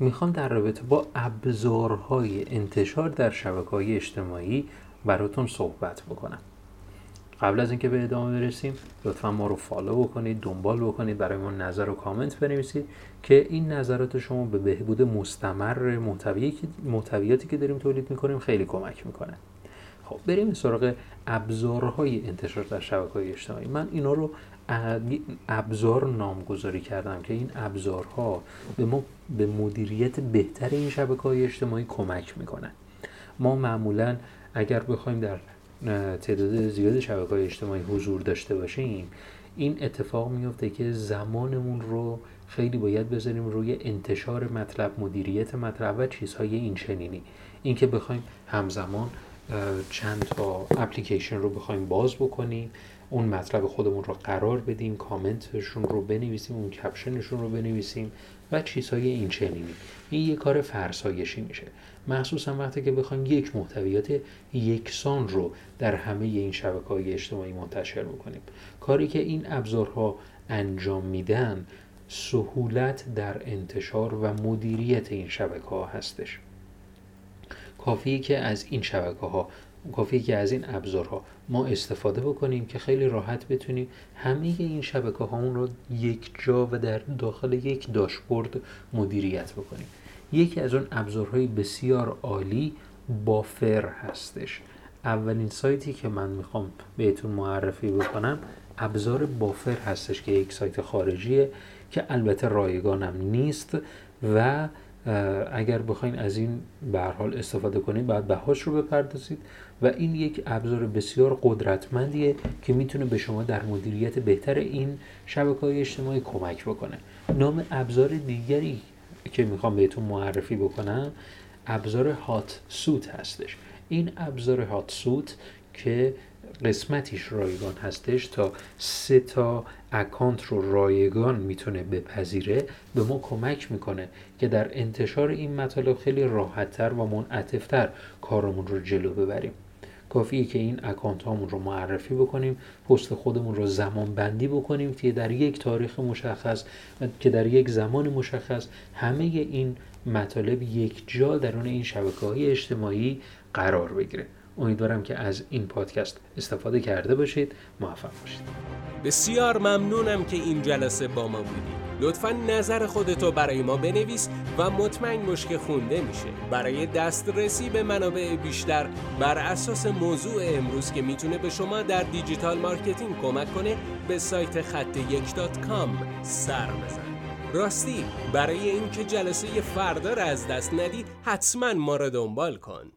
می‌خوام در رابطه با ابزارهای انتشار در شبکه های اجتماعی براتون صحبت بکنم. قبل از اینکه به ادامه برسیم لطفا ما رو فالو بکنید دنبال بکنید برای ما نظر و کامنت بنویسید که این نظرات شما به بهبود مستمر محتویاتی که داریم تولید می‌کنیم خیلی کمک می‌کنه. خب بریم سراغ ابزارهای انتشار در شبکه های اجتماعی. من اینا رو ابزار نامگذاری کردم که این ابزارها به ما به مدیریت بهتر این شبکه های اجتماعی کمک می‌کنن. ما معمولا اگر بخوایم در تعداد زیاد شبکه های اجتماعی حضور داشته باشیم این اتفاق میفته که زمانمون رو خیلی باید بذاریم روی انتشار مطلب مدیریت مطلب و چیزهای این چنینی اینکه بخوایم همزمان چند تا اپلیکیشن رو بخوایم باز بکنیم. اون مطلب خودمون رو قرار بدیم کامنتشون رو بنویسیم اون کپشنشون رو بنویسیم و چیزهای این چنینی این یه کار فرسایشی میشه. مخصوصا وقتی که بخوایم یک محتویات یکسان رو در همه این شبکه های اجتماعی منتشر بکنیم. کاری که این ابزارها انجام میدن سهولت در انتشار و مدیریت این شبکه ها هستش. کافیه که از این شبکه ها کافیه که از این ابزارها ما استفاده بکنیم که خیلی راحت بتونیم همه این شبکه هامون رو یک جا و در داخل یک داشبورد مدیریت بکنیم. یکی از اون ابزارهای بسیار عالی بافر هستش. اولین سایتی که من می‌خوام بهتون معرفی بکنم ابزار بافر هستش که یک سایت خارجیه که البته رایگانم نیست و اگر بخواین از این به حال استفاده کنید باید بهاش رو بپردازید و این یک ابزار بسیار قدرتمندیه که می‌تونه به شما در مدیریت بهتر این شبکه های اجتماعی کمک بکنه. نام ابزار دیگری که می‌خوام بهتون معرفی بکنم ابزار هات سوت هستش. این ابزار هات سوت که قسمتیش رایگان هستش تا سه تا اکانت رو رایگان می‌تونه بپذیره به ما کمک می‌کنه که در انتشار این مطالب خیلی راحتتر و منعطفتر کارمون رو جلو ببریم. کافیه که این اکانت هامون رو معرفی بکنیم پست خودمون رو زمان بندی بکنیم که در یک تاریخ مشخص که در یک زمان مشخص همه این مطالب یک جا درون این شبکه های اجتماعی قرار بگیره. امیدوارم که از این پادکست استفاده کرده باشید. موفق باشید. بسیار ممنونم که این جلسه با ما بودید. لطفا نظر خودتو برای ما بنویس و مطمئن باش که خونده میشه. برای دسترسی به منابع بیشتر بر اساس موضوع امروز که می‌تونه به شما در digital marketing کمک کنه به سایت خط یک dot com سر بزن راستی برای اینکه جلسه فردا را از دست ندی حتما ما را دنبال کن.